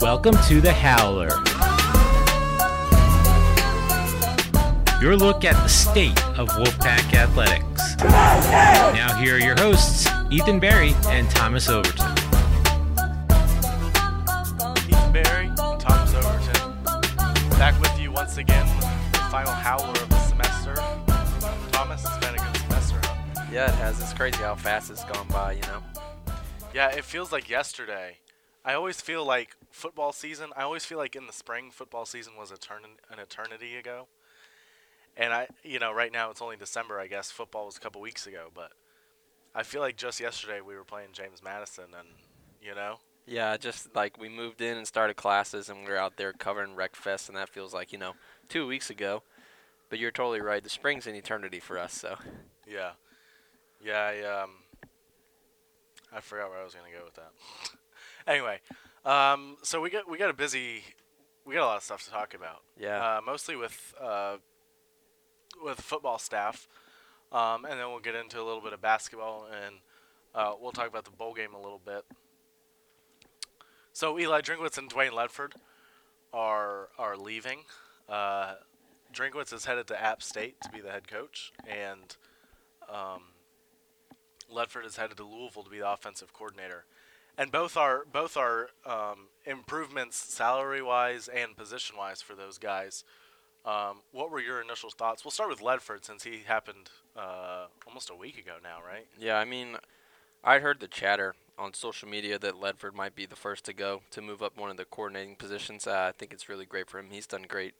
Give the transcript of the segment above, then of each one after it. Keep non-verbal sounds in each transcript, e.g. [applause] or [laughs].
Welcome to the Howler. Your look at the state of Wolfpack athletics. Now, here are your hosts, Ethan Barry and Thomas Overton. Ethan Barry, Thomas Overton, back with you once again, the final howler of the semester. Thomas, it's been a good semester, huh? Yeah, it has. It's crazy how fast it's gone by, you know? Yeah, it feels like yesterday. I always feel like football season, I always feel like in the spring, football season was etern- an eternity ago. And I, you know, right now it's only December, I guess. Football was a couple weeks ago, but I feel like just yesterday we were playing James Madison, and, you know, Yeah, just like we moved in and started classes and we were out there covering Wreckfest, and that feels like, you know, two weeks ago. But you're totally right. The spring's an eternity for us, so. Yeah. Yeah, I um I forgot where I was gonna go with that. Anyway, um so we got we got a busy we got a lot of stuff to talk about. Yeah. Uh mostly with uh with football staff. Um and then we'll get into a little bit of basketball and uh we'll talk about the bowl game a little bit. So Eli Drinkwitz and Dwayne Ledford are are leaving. Uh Drinkwitz is headed to App State to be the head coach, and um, Ledford is headed to Louisville to be the offensive coordinator. And both are both are um, improvements salary wise and position wise for those guys. Um, what were your initial thoughts? We'll start with Ledford since he happened uh, almost a week ago now, right? Yeah, I mean, I heard the chatter on social media that Ledford might be the first to go to move up one of the coordinating positions. Uh, I think it's really great for him. He's done great,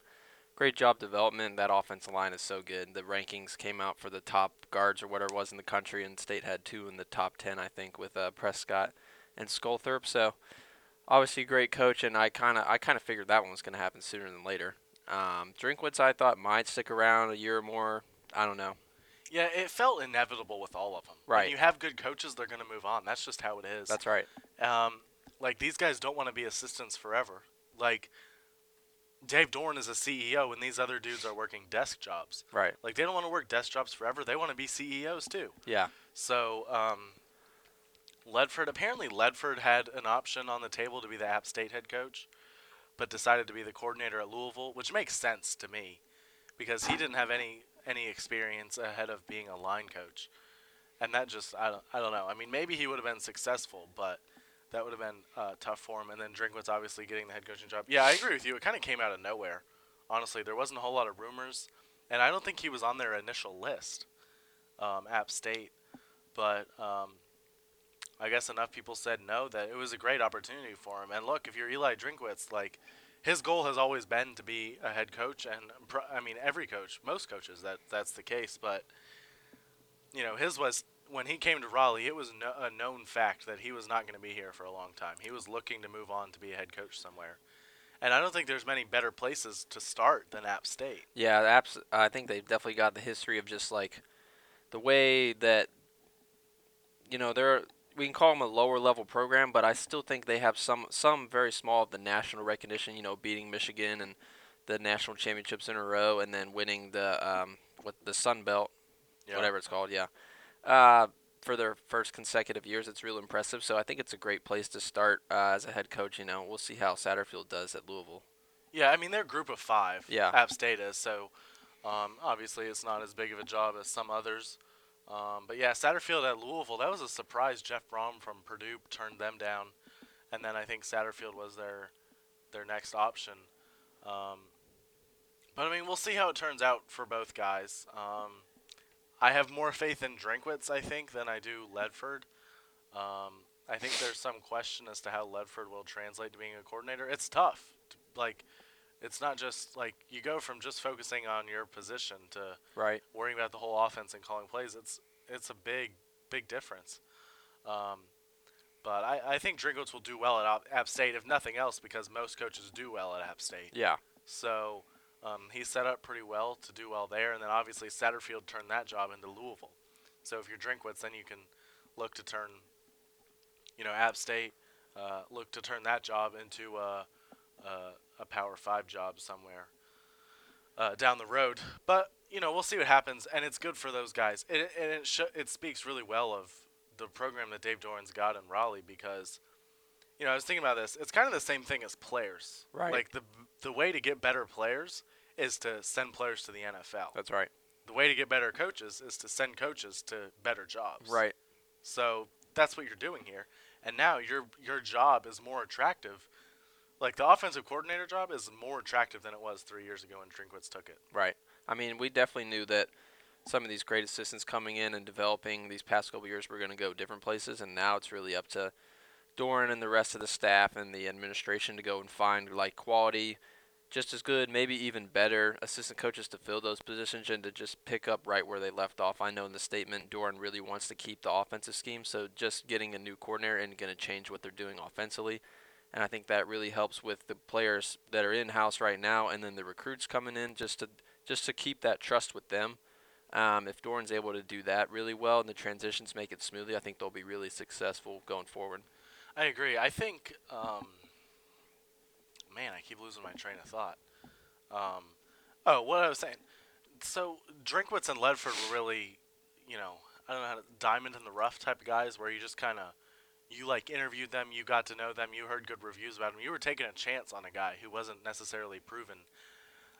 great job development. That offensive line is so good. The rankings came out for the top guards or whatever it was in the country, and State had two in the top ten, I think, with uh, Prescott and Sculthorpe. So obviously, great coach, and I kind of I kind of figured that one was going to happen sooner than later. Um, Drinkwitz, I thought might stick around a year or more. I don't know. Yeah, it felt inevitable with all of them. When Right. you have good coaches, they're going to move on. That's just how it is. That's right. Um, like these guys don't want to be assistants forever. Like Dave Doeren is a CEO, and these other dudes are working desk jobs. Right. Like they don't want to work desk jobs forever. They want to be CEOs too. Yeah. So um, Ledford apparently Ledford had an option on the table to be the App State head coach, but decided to be the coordinator at Louisville, which makes sense to me because he didn't have any any experience ahead of being a line coach, and that just I don't I don't know. I mean maybe he would have been successful, but that would have been uh, tough for him. And then Drinkwitz obviously getting the head coaching job. Yeah, I agree with you. It kind of came out of nowhere. Honestly, there wasn't a whole lot of rumors, and I don't think he was on their initial list, um, App State. But um, I guess enough people said no that it was a great opportunity for him. And look, if you're Eli Drinkwitz, like his goal has always been to be a head coach, and I mean every coach, most coaches that that's the case. But you know, his was when he came to Raleigh, it was no, a known fact that he was not going to be here for a long time. He was looking to move on to be a head coach somewhere. And I don't think there's many better places to start than App State. Yeah, apps. I think they've definitely got the history of just like the way that you know they're. We can call them a lower level program, but I still think they have some some very small of the national recognition. You know, beating Michigan and the national championships in a row, and then winning the um what the Sun Belt, Yeah. whatever it's called. Yeah. Uh, for their first consecutive years, it's real impressive. So I think it's a great place to start uh, as a head coach. You know, we'll see how Satterfield does at Louisville. Yeah, I mean they're a group of five. Yeah. App State is so. Um, obviously, it's not as big of a job as some others. Um, but yeah, Satterfield at Louisville. That was a surprise. Jeff Brohm from Purdue turned them down, and then I think Satterfield was their their next option. Um, but I mean, we'll see how it turns out for both guys. Um, I have more faith in Drinkwitz, I think, than I do Ledford. Um, I think there's some question as to how Ledford will translate to being a coordinator. It's tough. t- Like, it's not just like you go from just focusing on your position to Right. worrying about the whole offense and calling plays. It's it's a big big difference. Um, but I, I think Drinkwitz will do well at App- State, if nothing else, because most coaches do well at App State. Yeah. So um, he's set up pretty well to do well there, and then obviously Satterfield turned that job into Louisville. So if you're Drinkwitz, then you can look to turn, you know, App State, uh, look to turn that job into a, a, a Power Five job somewhere uh, down the road. But you know, we'll see what happens, and it's good for those guys. It and it sh- it speaks really well of the program that Dave Doeren's got in Raleigh because you know, I was thinking about this. It's kind of the same thing as players. Right. Like the the way to get better players is to send players to the NFL. That's right. the way to get better coaches is to send coaches to better jobs. Right. So that's what you're doing here. And now your your job is more attractive. Like the offensive coordinator job is more attractive than it was three years ago when Drinkwitz took it. Right. I mean, we definitely knew that some of these great assistants coming in and developing these past couple years were going to go different places, and now it's really up to Doeren and the rest of the staff and the administration to go and find like quality, just as good, maybe even better assistant coaches to fill those positions and to just pick up right where they left off. I know in the statement Doeren really wants to keep the offensive scheme, so just getting a new coordinator and going to change what they're doing offensively. And I think that really helps with the players that are in house right now, and then the recruits coming in just to just to keep that trust with them. Um, if Doeren's able to do that really well and the transitions make it smoothly, I think they'll be really successful going forward. I agree. I think, um, man, I keep losing my train of thought. Um, oh, what I was saying. So Drinkwitz and Ledford were really, you know, I don't know how to diamond in the rough type of guys where you just kind of, you like interviewed them, you got to know them, you heard good reviews about them. You were taking a chance on a guy who wasn't necessarily proven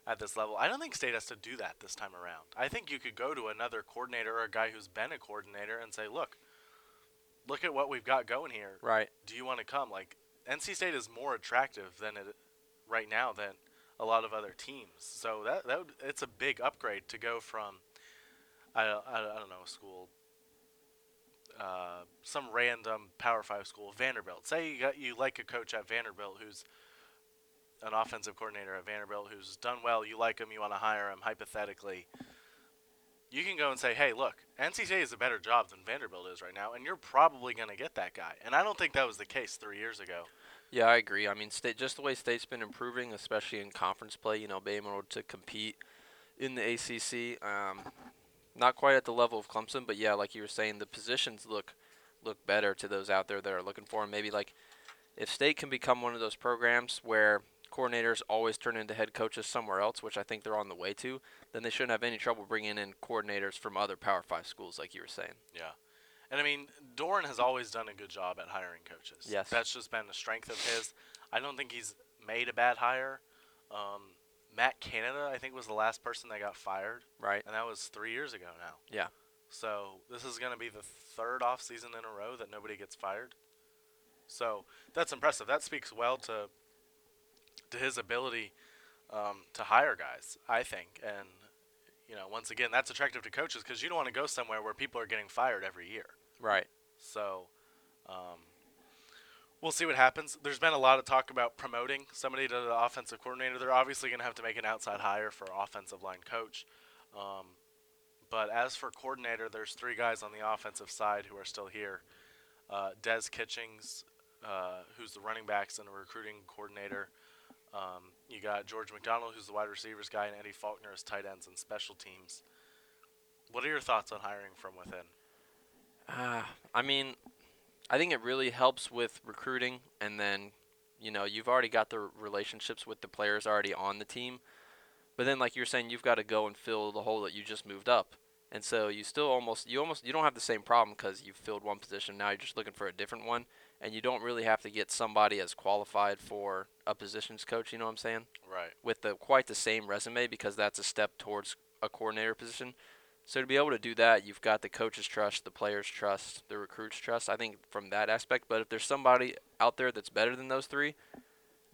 at this level. I don't think State has to do that this time around. I think you could go to another coordinator or a guy who's been a coordinator and say, look, look at what we've got going here Right. do you want to come? Like NC State is more attractive than it right now than a lot of other teams. So that that would, it's a big upgrade to go from I, I, I don't know a school uh, some random Power Five school Vanderbilt. Say you got you like a coach at Vanderbilt who's an offensive coordinator at Vanderbilt who's done well. You like him. You want to hire him. Hypothetically, you can go and say, "Hey, look, NC State is a better job than Vanderbilt is right now, and you're probably going to get that guy." And I don't think that was the case three years ago. Yeah, I agree. I mean, state just the way state's been improving, especially in conference play. You know, being able to compete in the ACC. Um, not quite at the level of Clemson, but yeah, like you were saying, the positions look look better to those out there that are looking for 'em. Maybe like if state can become one of those programs where coordinators always turn into head coaches somewhere else, which I think they're on the way to, then they shouldn't have any trouble bringing in coordinators from other Power Five schools, like you were saying. Yeah. And I mean, Doeren has always done a good job at hiring coaches. Yes. That's just been a strength of his. I don't think he's made a bad hire. Um, Matt Canada, I think, was the last person that got fired, Right. and that was three years ago now. Yeah. So this is going to be the third off season in a row that nobody gets fired. So that's impressive. That speaks well to to his ability um, to hire guys, I think. And you know, once again, that's attractive to coaches because you don't want to go somewhere where people are getting fired every year. Right. So um, we'll see what happens. There's been a lot of talk about promoting somebody to the offensive coordinator. They're obviously going to have to make an outside hire for offensive line coach. Um, but as for coordinator, there's three guys on the offensive side who are still here. Uh, Des Kitchings, uh, who's the running backs and recruiting coordinator. Um, you got George McDonald, who's the wide receivers guy, and Eddie Faulkner as tight ends and special teams. What are your thoughts on hiring from within? Uh, I mean, I think it really helps with recruiting, and then, you know, you've already got the relationships with the players already on the team. But then, like you're saying, you've got to go and fill the hole that you just moved up, and so you still almost you almost you don't have the same problem because you've filled one position. Now you're just looking for a different one, and you don't really have to get somebody as qualified for a positions coach. You know what I'm saying? Right. with the quite the same resume because that's a step towards a coordinator position. So to be able to do that, you've got the coaches' trust, the players' trust, the recruits' trust. I think from that aspect. But if there's somebody out there that's better than those three,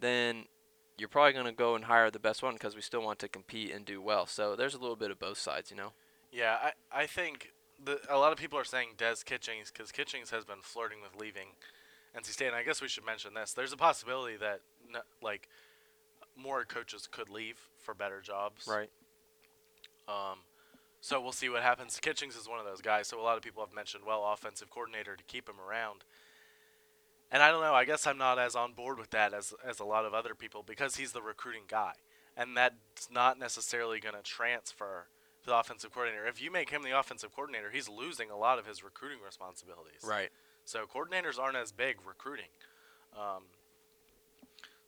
then you're probably going to go and hire the best one because we still want to compete and do well. So there's a little bit of both sides, you know. Yeah, I, I think the, a lot of people are saying Des Kitchings because Kitchings has been flirting with leaving NC State. And I guess we should mention this. There's a possibility that no, like more coaches could leave for better jobs. Right. Um, so we'll see what happens. Kitchings is one of those guys. So a lot of people have mentioned, well, offensive coordinator to keep him around. And I don't know. I guess I'm not as on board with that as as a lot of other people because he's the recruiting guy, and that's not necessarily going to transfer to the offensive coordinator. If you make him the offensive coordinator, he's losing a lot of his recruiting responsibilities. Right. So coordinators aren't as big recruiting. Um,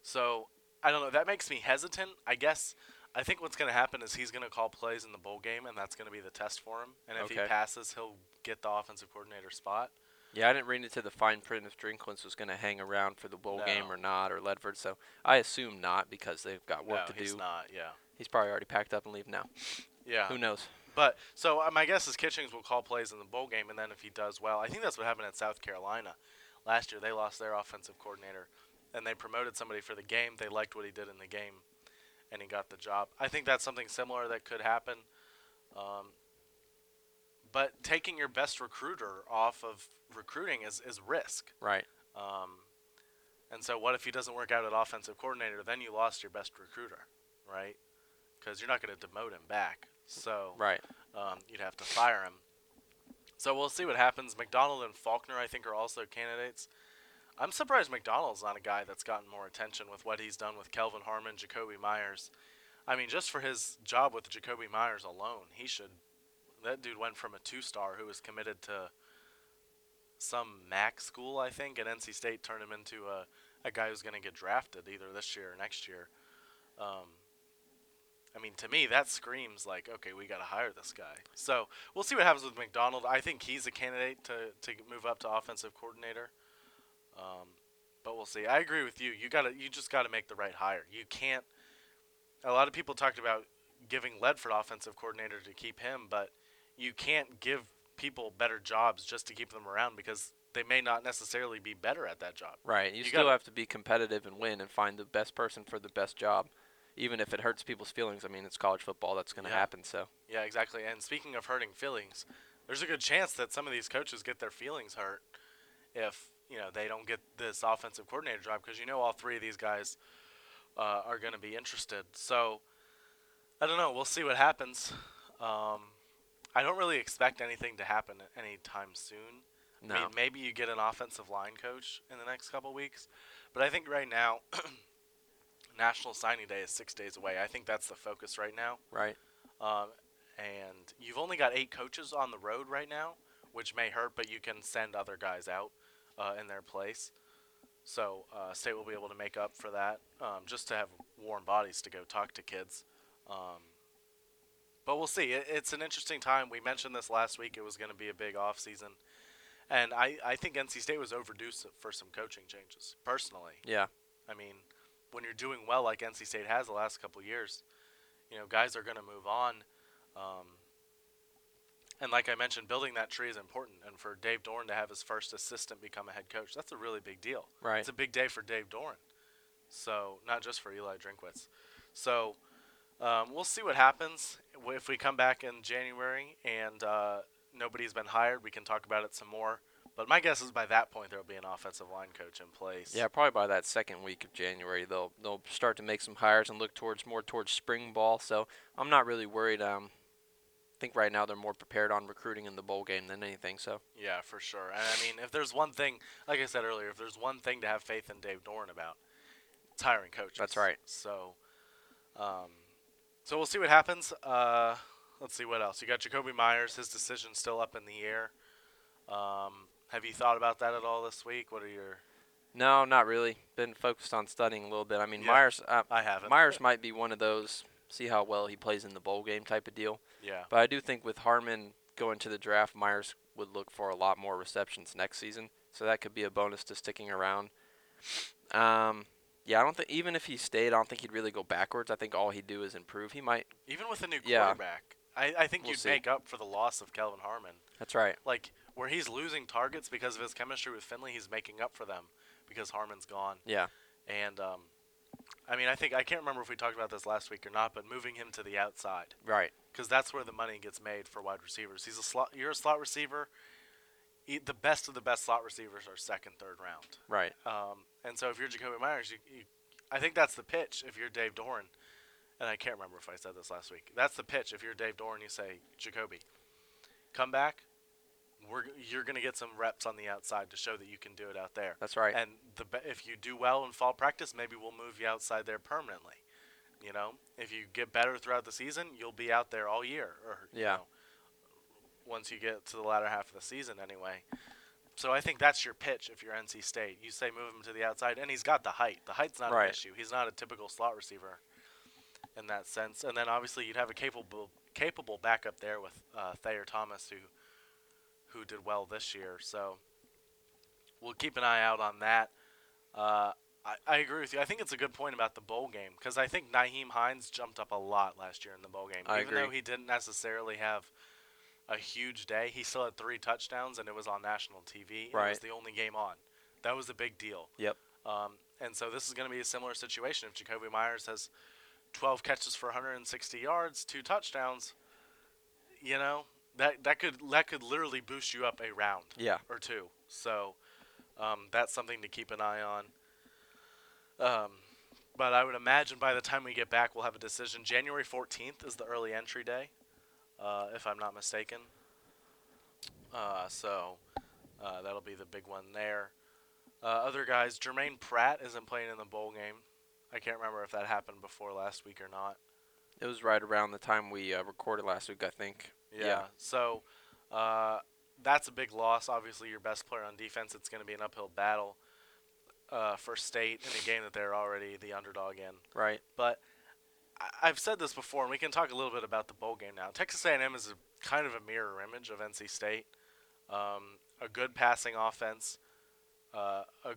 so I don't know. That makes me hesitant. I guess I think what's going to happen is he's going to call plays in the bowl game, and that's going to be the test for him. And if he passes, he'll get the offensive coordinator spot. Yeah, I didn't read into the fine print if Drinkwitz was going to hang around for the bowl game or not, or Ledford. So I assume not because they've got work no, to he's do. not. Yeah. He's probably already packed up and leave now. Yeah. Who knows? But so uh, my guess is Kitchings will call plays in the bowl game, and then if he does well, I think that's what happened at South Carolina last year. They lost their offensive coordinator, and they promoted somebody for the game. They liked what he did in the game, and he got the job. I think that's something similar that could happen. Um, but taking your best recruiter off of recruiting is, is risk. Right. Um, and so, what if he doesn't work out at offensive coordinator? Then you lost your best recruiter, right? Because you're not going to demote him back. So Right. um, you'd have to fire him. So we'll see what happens. McDonald and Faulkner, I think, are also candidates. I'm surprised McDonald's not a guy that's gotten more attention with what he's done with Kelvin Harmon, Jakobi Meyers. I mean, just for his job with Jakobi Meyers alone, he should. That dude went from a two-star who was committed to some MAC school, I think, at NC State, turned him into a, a guy who's going to get drafted either this year or next year. Um, I mean, to me, that screams like, okay, we got to hire this guy. So we'll see what happens with McDonald. I think he's a candidate to, to move up to offensive coordinator. Um, but we'll see. I agree with you. You got to you just got to make the right hire. You can't. A lot of people talked about giving Ledford offensive coordinator to keep him, but you can't give people better jobs just to keep them around because they may not necessarily be better at that job. Right. You, You still gotta- have to be competitive and win and find the best person for the best job, even if it hurts people's feelings. I mean, it's college football. That's going to Yeah. happen. So. Yeah, exactly. And speaking of hurting feelings, there's a good chance that some of these coaches get their feelings hurt if you know they don't get this offensive coordinator job because you know all three of these guys uh, are going to be interested. So I don't know. We'll see what happens. Um, I don't really expect anything to happen anytime soon. No. I mean, maybe you get an offensive line coach in the next couple weeks, but I think right now, [clears throat] National Signing Day is six days away. I think that's the focus right now. right. Um, and you've only got eight coaches on the road right now, which may hurt, but you can send other guys out uh, in their place. So uh, state will be able to make up for that, um, just to have warm bodies to go talk to kids. Um, but we'll see. It, it's an interesting time. We mentioned this last week. It was going to be a big off season, and I, I think NC State was overdue for some coaching changes. Personally, Yeah. I mean, when you're doing well like NC State has the last couple years, you know, guys are going to move on. Um, and like I mentioned, building that tree is important. And for Dave Doeren to have his first assistant become a head coach, that's a really big deal. Right. It's a big day for Dave Doeren. So not just for Eli Drinkwitz. So um, we'll see what happens if we come back in January and uh, nobody's been hired. We can talk about it some more. But my guess is by that point there will be an offensive line coach in place. Yeah, probably by that second week of January, they'll they'll start to make some hires and look towards more towards spring ball. So I'm not really worried. Um, think right now they're more prepared on recruiting in the bowl game than anything. So Yeah, for sure. And I mean, if there's one thing, like I said earlier, if there's one thing to have faith in Dave Doeren about, it's hiring coaches. That's right. So, um, so we'll see what happens. Uh, let's see what else. You got Jakobi Meyers. His decision still up in the air. Um, have you thought about that at all this week? What are your? no, not really. Been focused on studying a little bit. I mean, Yeah. Meyers uh, I haven't. Meyers might be one of those see how well he plays in the bowl game type of deal. Yeah. But I do think with Harmon going to the draft, Meyers would look for a lot more receptions next season. So that could be a bonus to sticking around. Um, yeah, I don't think even if he stayed, I don't think he'd really go backwards. I think all he'd do is improve. He might. Even with a new Yeah. quarterback, I, I think We'll you'd see. make up for the loss of Kelvin Harmon. That's right. Like where he's losing targets because of his chemistry with Finley, he's making up for them because Harmon's gone. Yeah. And um, I mean, I think I can't remember if we talked about this last week or not, but moving him to the outside Right. Because that's where the money gets made for wide receivers. He's a slot. You're a slot receiver. E- The best of the best slot receivers are second, third round. Right. Um, and so if you're Jakobi Meyers, you, you, I think that's the pitch. If you're Dave Doeren, and I can't remember if I said this last week, that's the pitch. If you're Dave Doeren, you say Jakobi, come back. We're, you're going to get some reps on the outside to show that you can do it out there. That's right. And the if you do well in fall practice, maybe we'll move you outside there permanently. You know, if you get better throughout the season, you'll be out there all year. Or you Yeah. know, once you get to the latter half of the season, anyway. So I think that's your pitch if you're NC State. You say move him to the outside, and he's got the height. The height's not an issue. He's not a typical slot receiver in that sense. And then obviously you'd have a capable capable backup there with uh, Thayer Thomas, who who did well this year. So we'll keep an eye out on that. Uh, I, I agree with you. I think it's a good point about the bowl game because I think Nyheim Hines jumped up a lot last year in the bowl game. I Even though he didn't necessarily have a huge day, he still had three touchdowns and it was on national TV. and It was the only game on. That was a big deal. Yep. Um, and so this is going to be a similar situation. If Jakobi Meyers has 12 catches for 160 yards, two touchdowns, you know that that could that could literally boost you up a round Yeah. or two. So um, that's something to keep an eye on. Um, but I would imagine by the time we get back, we'll have a decision. January 14th is the early entry day, uh, if I'm not mistaken. Uh, so uh, that'll be the big one there. Uh, other guys, Jermaine Pratt isn't playing in the bowl game. I can't remember if that happened before last week or not. It was right around the time we uh, recorded last week, I think. Yeah. So uh, that's a big loss. Obviously, your best player on defense. It's going to be an uphill battle uh, for State in a game that they're already the underdog in. Right. But I- I've said this before, and we can talk a little bit about the bowl game now. Texas A&M is a kind of a mirror image of NC State. Um, a good passing offense, uh, a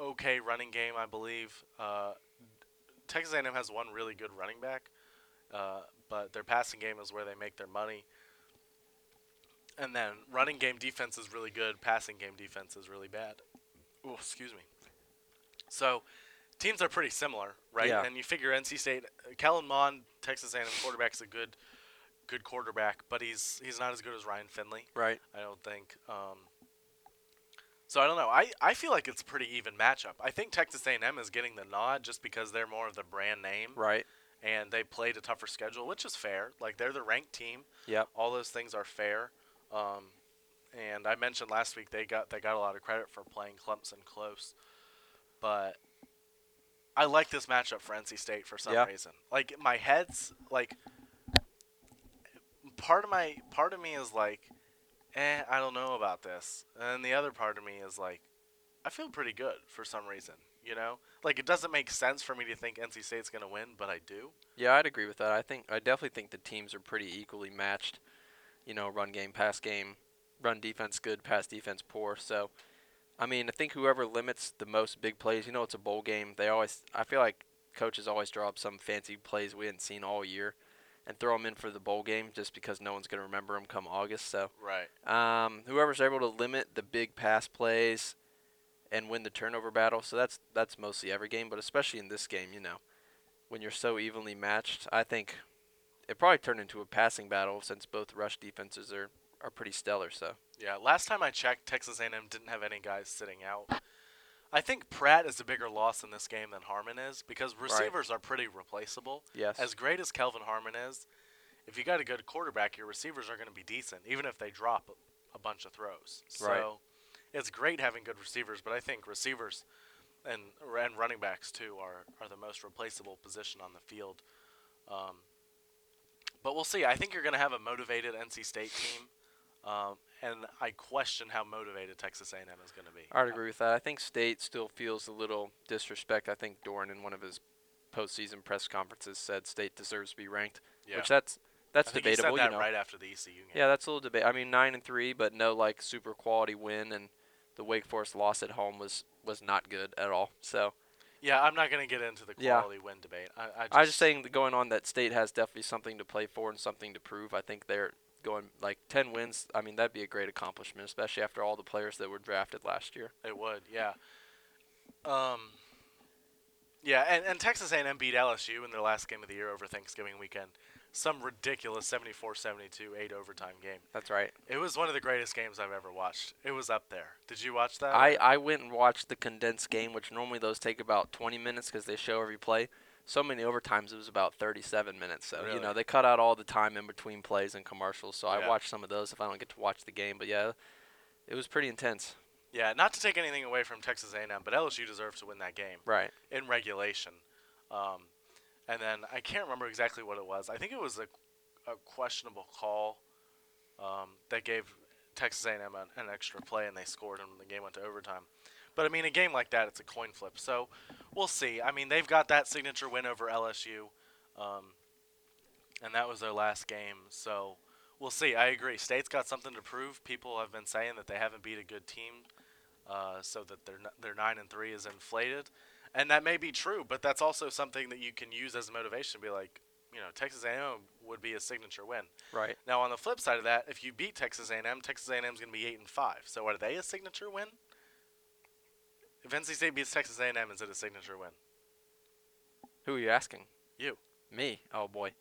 okay running game, I believe. Uh, Texas A&M has one really good running back, uh, but their passing game is where they make their money. And then running game defense is really good. Passing game defense is really bad. Oh, excuse me. So teams are pretty similar, right? Yeah. And you figure NC State, Kellen Mond, Texas A&M quarterback is a good, good quarterback, but he's he's not as good as Ryan Finley. Right. I don't think. Um, so I don't know. I, I feel like it's a pretty even matchup. I think Texas A&M is getting the nod just because they're more of the brand name Right. and they played a tougher schedule, which is fair. Like they're the ranked team. Yep. All those things are fair. Um, and I mentioned last week they got they got a lot of credit for playing Clemson close, but I like this matchup for NC State for some Yeah. reason. Like my head's like part of my part of me is like, eh, I don't know about this, and the other part of me is like, I feel pretty good for some reason. You know, like it doesn't make sense for me to think NC State's gonna win, but I do. Yeah, I'd agree with that. I think I definitely think the teams are pretty equally matched. You know, run game, pass game, run defense good, pass defense poor. So, I mean, I think whoever limits the most big plays, you know, it's a bowl game. They always, I feel like coaches always draw up some fancy plays we hadn't seen all year, and throw them in for the bowl game just because no one's gonna remember them come August. So, Right. um, whoever's able to limit the big pass plays and win the turnover battle. So that's that's mostly every game, but especially in this game, you know, when you're so evenly matched, I think it probably turned into a passing battle since both rush defenses are are pretty stellar. So Yeah, last time I checked, Texas A&M didn't have any guys sitting out. I think Pratt is a bigger loss in this game than Harmon is because receivers are pretty replaceable. yes, As great as Kelvin Harmon is, if you got a good quarterback, your receivers are going to be decent, even if they drop a, a bunch of throws. Right. So it's great having good receivers, but I think receivers and and running backs too are, are the most replaceable position on the field. Um, but we'll see. I think you're going to have a motivated NC State team, um, and I question how motivated Texas A&M is going to be. I'd agree with that. I think State still feels a little disrespect. I think Doeren in one of his postseason press conferences said State deserves to be ranked, Yeah. which that's that's debatable. He said that you know, right after the ECU game. Yeah, that's a little debate. I mean, nine and three, but no like super quality win, and the Wake Forest loss at home was was not good at all. So Yeah, I'm not going to get into the Yeah. quality win debate. I, I just, I was just saying going on that State has definitely something to play for and something to prove. I think they're going like ten wins. I mean, that'd be a great accomplishment, especially after all the players that were drafted last year. It would, yeah. Um, yeah, and, and Texas A&M beat LSU in their last game of the year over Thanksgiving weekend. Some ridiculous 74-72 eight overtime game. That's right. It was one of the greatest games I've ever watched. It was up there. Did you watch that? I, I went and watched the condensed game, which normally those take about 20 minutes because they show every play. So many overtimes, it was about 37 minutes. So, you know, they cut out all the time in between plays and commercials. So I Yeah. watched some of those if I don't get to watch the game. But yeah, it was pretty intense. yeah, not to take anything away from Texas A&M, but LSU deserved to win that game. Right. in regulation. Um, and then I can't remember exactly what it was. I think it was a, a questionable call um, that gave Texas A&M an, an extra play, and they scored, and the game went to overtime. But I mean, a game like that, it's a coin flip. So we'll see. I mean, they've got that signature win over LSU, um, and that was their last game. So we'll see. I agree. State's got something to prove. People have been saying that they haven't beat a good team. uh, so that their their nine and three is inflated, and that may be true, but that's also something that you can use as motivation to be like, you know, Texas A&M would be a signature win. Right. Now on the flip side of that, if you beat Texas A&M, Texas A&M is going to be eight and five. So are they a signature win? If NC State beats Texas A&M, is it a signature win? Who are you asking? You. Me? Oh boy.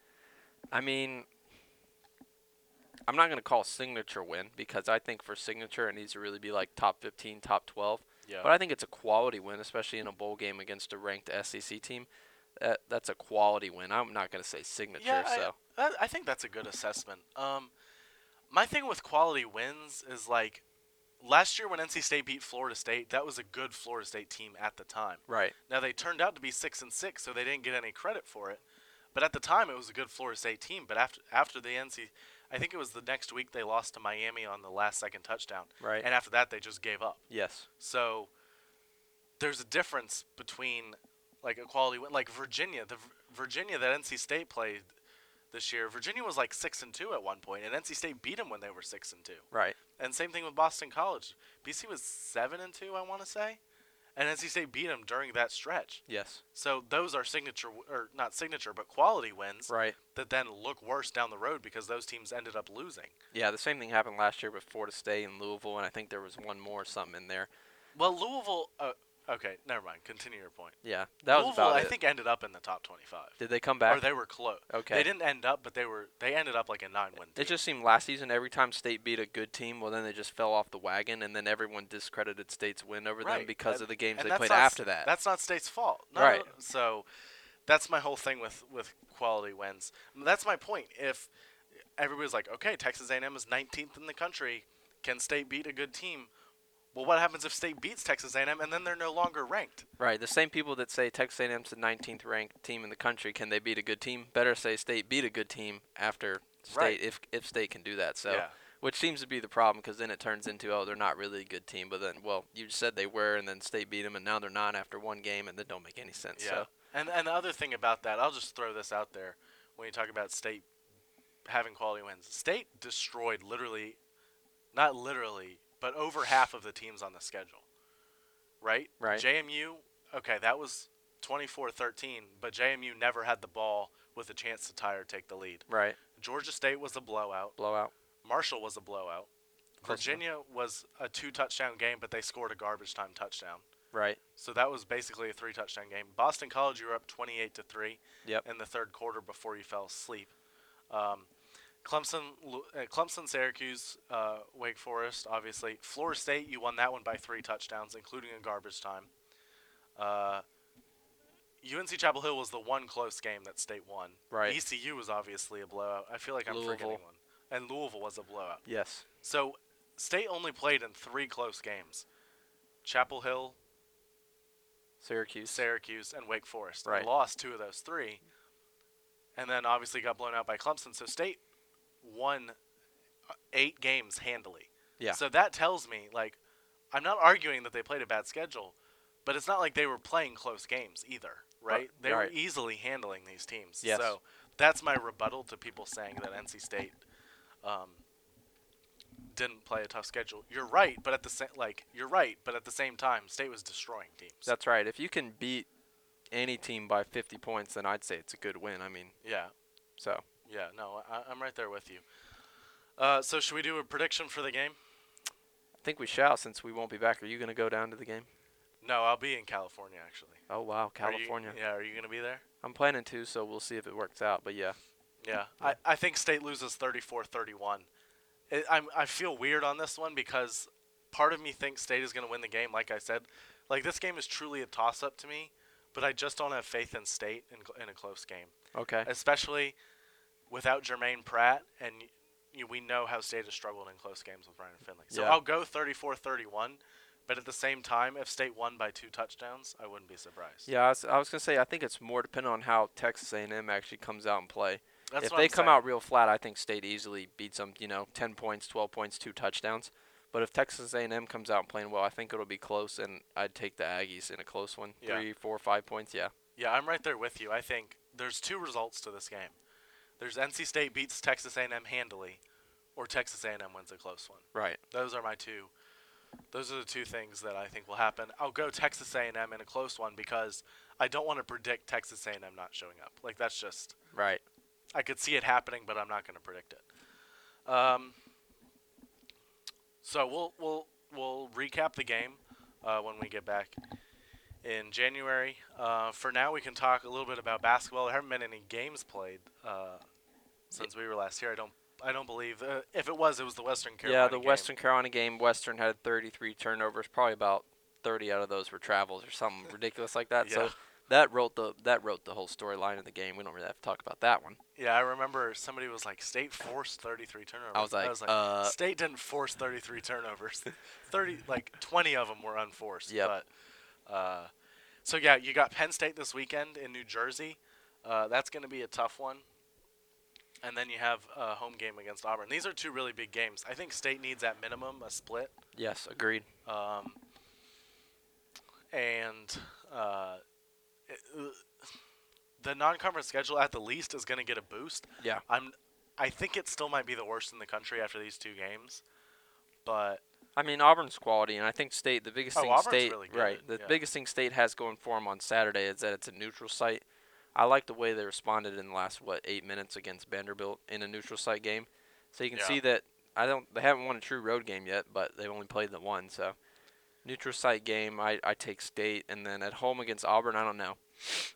I mean, I'm not gonna call signature win because I think for signature it needs to really be like top 15, top 12. Yeah. But I think it's a quality win, especially in a bowl game against a ranked SEC team. That that's a quality win. I'm not gonna say signature. Yeah, so I, I think that's a good assessment. Um, my thing with quality wins is like last year when NC State beat Florida State, that was a good Florida State team at the time. right. Now they turned out to be six and six, so they didn't get any credit for it. But at the time, it was a good Florida State team. But after after the NC, I think it was the next week they lost to Miami on the last second touchdown, Right. and after that they just gave up. yes. So there's a difference between like a quality win, like Virginia, the V- Virginia that NC State played this year. Virginia was like six and two at one point, and NC State beat them when they were six and two. Right. And same thing with Boston College. BC was seven and two, I want to say, and NC State beat them during that stretch. Yes. So those are signature, or not signature, but quality wins Right. that then look worse down the road because those teams ended up losing. Yeah. The same thing happened last year with Florida State and Louisville, and I think there was one more something in there. Well, Louisville. Uh, okay, never mind. Continue your point. Yeah. That was Louisville, about I it. think, ended up in the top twenty-five. Did they come back? Or they were close. Okay. They didn't end up, but they were. They ended up like a nine-win. It just seemed last season every time State beat a good team, well then they just fell off the wagon, and then everyone discredited State's win over them because and- of the games they played after that. That's not State's fault. No, Right. So that's my whole thing with with quality wins. That's my point. If everybody's like, okay, Texas A&M is 19th in the country, can State beat a good team? Well, what happens if State beats Texas A&M and then they're no longer ranked? right. The same people that say Texas A&M's the 19th ranked team in the country, can they beat a good team? Better say State beat a good team after State, Right. if if State can do that. So, yeah. which seems to be the problem because then it turns into oh they're not really a good team, but then well you just said they were, and then State beat them, and now they're not after one game, and that don't make any sense. Yeah. So And and the other thing about that, I'll just throw this out there when you talk about state having quality wins. State destroyed literally not literally, but over half of the teams on the schedule. Right? Right. JMU, okay, that was 24-13, but JMU never had the ball with a chance to tie or take the lead. right, Georgia State was a blowout. blowout. Marshall was a blowout. Virginia was a two touchdown game, but they scored a garbage time touchdown. Right. So that was basically a three touchdown game. Boston College, you were up 28 to 3 Yep. in the third quarter before you fell asleep. Um, Clemson, uh, Clemson, Syracuse, uh, Wake Forest, obviously. Florida State, you won that one by three touchdowns, including a garbage time. Uh, UNC Chapel Hill was the one close game that State won. Right. ECU was obviously a blowout. I feel like I'm Louisville. forgetting one. And Louisville was a blowout. Yes. So State only played in three close games. Chapel Hill, Syracuse. Syracuse, and Wake Forest. Right. They lost two of those three, and then obviously got blown out by Clemson. So State won uh, eight games handily. Yeah. So that tells me, like, I'm not arguing that they played a bad schedule, but it's not like they were playing close games either, right? Right, They right. were easily handling these teams. Yes. So that's my rebuttal to people saying that NC State um, didn't play a tough schedule. You're right, but at the same like you're right, but at the same time, State was destroying teams. That's right. If you can beat any team by 50 points, then I'd say it's a good win. I mean, yeah. so Yeah, no, I, I'm right there with you. Uh, so should we do a prediction for the game? I think we shall since we won't be back. Are you going to go down to the game? No, I'll be in California actually. Oh wow, Are you- California. yeah, are you gonna be there? I'm planning to, so we'll see if it works out. But yeah, Yeah, I, I think State loses 34-31. It, I'm I feel weird on this one because part of me thinks State is gonna win the game. Like I said, like this game is truly a toss up to me, but I just don't have faith in State in, in a close game, okay. especially without Jermaine Pratt and. y- y- We know how State has struggled in close games with Ryan Finley. So Yeah. I'll go 34-31, but at the same time, if State won by two touchdowns, I wouldn't be surprised. Yeah, I was, was gonna say I think it's more dependent on how Texas A&M actually comes out and play. That's if they I'm come saying. out real flat, I think State easily beats them. You know, 10 points, 12 points, two touchdowns. But if Texas A&M comes out and playing well, I think it'll be close, and I'd take the Aggies in a close one. Yeah. Three, four, five points. Yeah. Yeah, I'm right there with you. I think there's two results to this game. There's NC State beats Texas A&M handily, or Texas A&M wins a close one. Right. Those are my two Those are the two things that I think will happen. I'll go Texas A&M in a close one because I don't want to predict Texas A&M not showing up. Like that's just Right. I could see it happening, but I'm not going to predict it. Um, so we'll we'll we'll recap the game uh, when we get back in January. Uh, for now, we can talk a little bit about basketball. There haven't been any games played uh, since we were last here. I don't I don't believe. Uh, if it was, it was the Western Carolina. yeah, the game. Western Carolina game, Western had 33 turnovers. Probably about 30 out of those were travels or something [laughs] ridiculous like that. Yeah. So that wrote the that wrote the whole storyline of the game. We don't really have to talk about that one. Yeah, I remember somebody was like, "State forced 33 turnovers." I was like, I was like, uh, State didn't force 33 turnovers. [laughs] 30, like 20 of them were unforced. Yeah. But, uh, so yeah, you got Penn State this weekend in New Jersey. Uh, that's going to be a tough one. And then you have a home game against Auburn. These are two really big games. I think State needs at minimum a split. Yes, agreed. Um, and uh, it, uh, the non-conference schedule at the least is going to get a boost. Yeah. I'm. I think it still might be the worst in the country after these two games, but I mean Auburn's quality, and I think State. The biggest Oh, thing Auburn's State, really right? The yeah. biggest thing State has going for them on Saturday is that it's a neutral site. I like the way they responded in the last what eight minutes against Vanderbilt in a neutral site game. So you can Yeah. see that I don't. They haven't won a true road game yet, but they've only played the one. So neutral site game, I I take State, and then at home against Auburn, I don't know.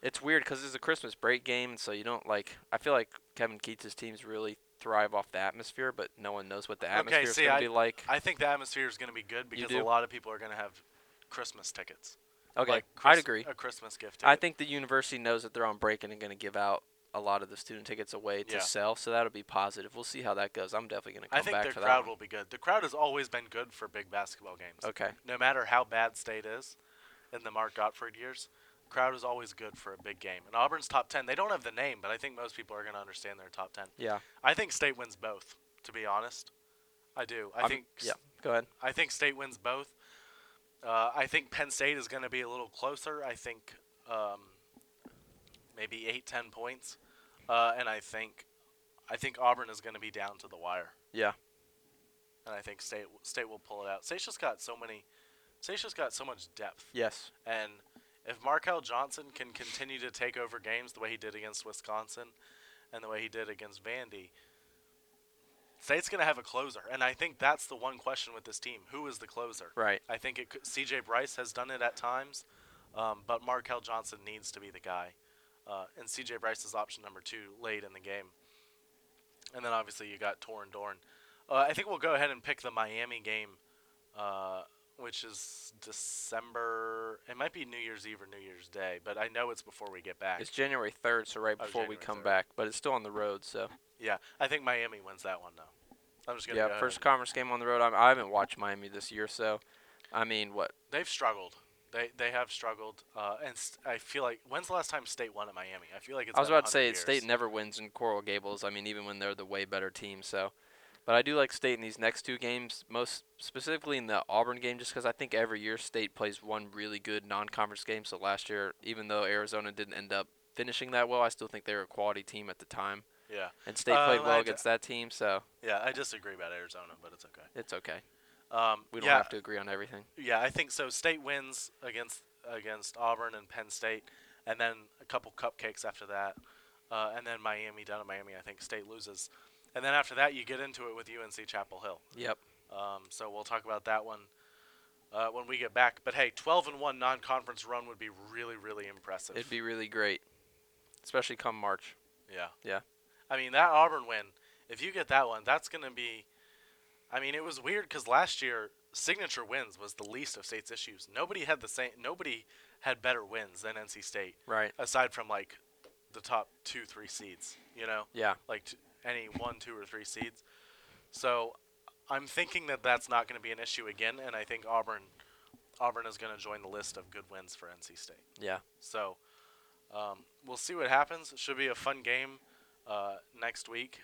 It's weird because it's a Christmas break game, and so you don't like. I feel like Kevin Keatts' teams really thrive off the atmosphere, but no one knows what the Okay, atmosphere is going to be like. I think the atmosphere is going to be good because a lot of people are going to have Christmas tickets. Okay, like I'd agree. A Christmas gift. I think the university knows that they're on break and are going to give out a lot of the student tickets away to Yeah. sell, so that'll be positive. We'll see how that goes. I'm definitely going to come I think back their for crowd that. one. will be good. The crowd has always been good for big basketball games. Okay. No matter how bad State is in the Mark Gottfried years, crowd is always good for a big game. And Auburn's top 10, they don't have the name, but I think most people are going to understand their top 10. Yeah. I think State wins both, to be honest. I do. I I'm- think Yeah. Go ahead. I think State wins both. Uh, I think Penn State is going to be a little closer. I think um, maybe eight, ten points, uh, and I think I think Auburn is going to be down to the wire, Yeah. and I think State State will pull it out. State's just got so many. State's just got so much depth, Yes. and if Markell Johnson can continue to take over games the way he did against Wisconsin, and the way he did against Vandy. State's going to have a closer, and I think that's the one question with this team: Who is the closer? Right. I think it C.J. Bryce has done it at times, um, but Markell Johnson needs to be the guy, uh, and C.J. Bryce is option number two late in the game. And then obviously you got Torrin Dorn. Uh, I think we'll go ahead and pick the Miami game, uh, which is December. It might be New Year's Eve or New Year's Day, but I know it's before we get back. It's January 3rd, so right Oh, before we come 3rd. back, but it's still on the road, so. yeah, I think Miami wins that one though. I'm just gonna Yeah, first conference game on the road. I, I haven't watched Miami this year, so. I mean, what? They've struggled. They they have struggled, uh, and st- I feel like when's the last time State won at Miami? I feel like it's. I was about to say 100 State never wins in Coral Gables. I mean, even when they're the way better team. So, but I do like State in these next two games, most specifically in the Auburn game, just because I think every year State plays one really good non-conference game. So last year, even though Arizona didn't end up finishing that well, I still think they were a quality team at the time, Yeah, and State Uh, played well I d- against that team. So yeah, I disagree about Arizona, but it's okay. it's okay. Um, We don't yeah, have to agree on everything. Yeah, I think so. State wins against against Auburn and Penn State, and then a couple cupcakes after that, uh, and then Miami down at Miami. I think State loses, and then after that you get into it with UNC Chapel Hill. Yep. Um, so we'll talk about that one uh, when we get back. But hey, 12 and one non-conference run would be really really impressive. It'd be really great, especially come March. yeah. Yeah. I mean that Auburn win. If you get that one, that's gonna be. I mean, it was weird because last year signature wins was the least of State's issues. Nobody had the same. Nobody had better wins than NC State, Right. aside from like the top two, three seeds. You know, Yeah. like t- any one, two, or three seeds. So I'm thinking that that's not going to be an issue again, and I think Auburn, Auburn is going to join the list of good wins for NC State. Yeah. So um, we'll see what happens. It should be a fun game uh, next week.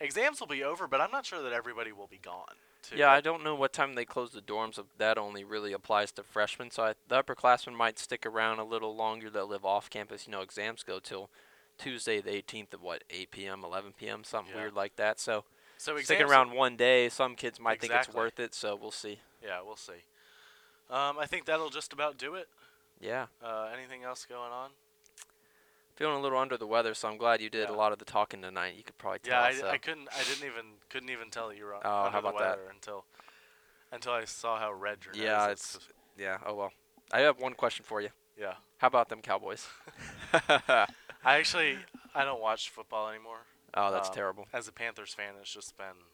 Exams will be over, but I'm not sure that everybody will be gone. Too. Yeah, I don't know what time they close the dorms. That only really applies to freshmen. So I, the upperclassmen might stick around a little longer. They'll live off campus. You know, exams go till Tuesday the 18th of what 8 p.m., 11 p.m., something Yeah. weird like that. So So sticking around one day. Some kids might think it's worth it, so we'll see. Yeah, we'll see. Um, I think that'll just about do it. Yeah, Uh, anything else going on? feeling a little under the weather, so I'm glad you did Yeah. a lot of the talking tonight. You could probably tell. Yeah, I, so. I couldn't. I didn't even. Couldn't even tell you were Oh, under how the about that? weather until until I saw how red your nose Yeah, it's yeah. Oh well. I have one question for you. Yeah. How about them Cowboys? [laughs] I actually I don't watch football anymore. oh, that's Um, terrible. As a Panthers fan, it's just been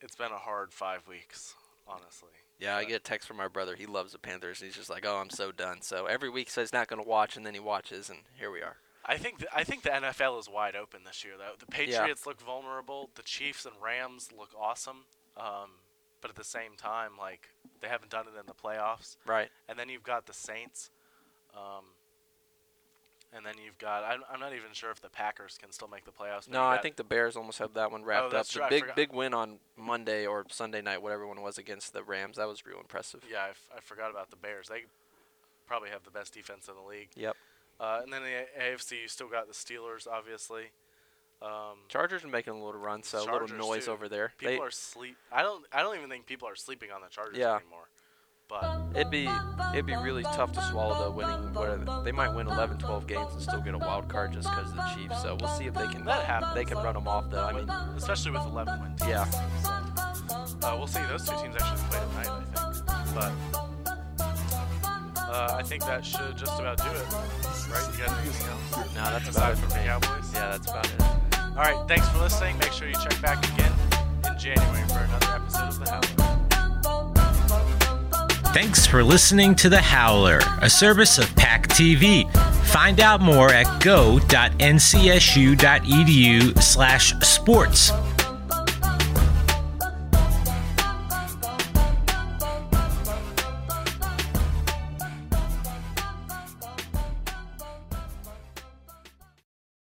it's been a hard five weeks, honestly. Yeah, I get a text from my brother. He loves the Panthers. He's just like, "Oh, I'm so done." So every week says he's not going to watch, and then he watches, and here we are. I think th- I think the NFL is wide open this year though. The Patriots look vulnerable. The Chiefs and Rams look awesome. Um, but at the same time, like they haven't done it in the playoffs. Right. And then you've got the Saints. Um, and then you've got I'm, I'm not even sure if the Packers can still make the playoffs. No, I think the Bears almost have that one wrapped up. that's The true, big big win on Monday or Sunday night, whatever one it was against the Rams. That was real impressive. Yeah, I, f- I forgot about the Bears. They probably have the best defense in the league. Yep. Uh, and then the AFC, you still got the Steelers, obviously. Um, Chargers are making a little run, so a little noise too. over there. people They, are sleep. I don't. I don't even think people are sleeping on the Chargers Yeah. anymore. But it'd be it'd be really tough to swallow though winning what they might win 11 12 games and still get a wild card just because of the Chiefs so we'll see if they can That happens. they can run them off though I mean especially with 11 wins. yeah Uh, we'll see. Those two teams actually play tonight, I think. But uh, I think that should just about do it. Right? You got anything else? no that's Aside about it from the Cowboys. yeah that's about it All right. Thanks for listening. Make sure you check back again in January for another episode of the Howler. Thanks for listening to The Howler, a service of PAC TV. Find out more at go.ncsu.edu slash sports.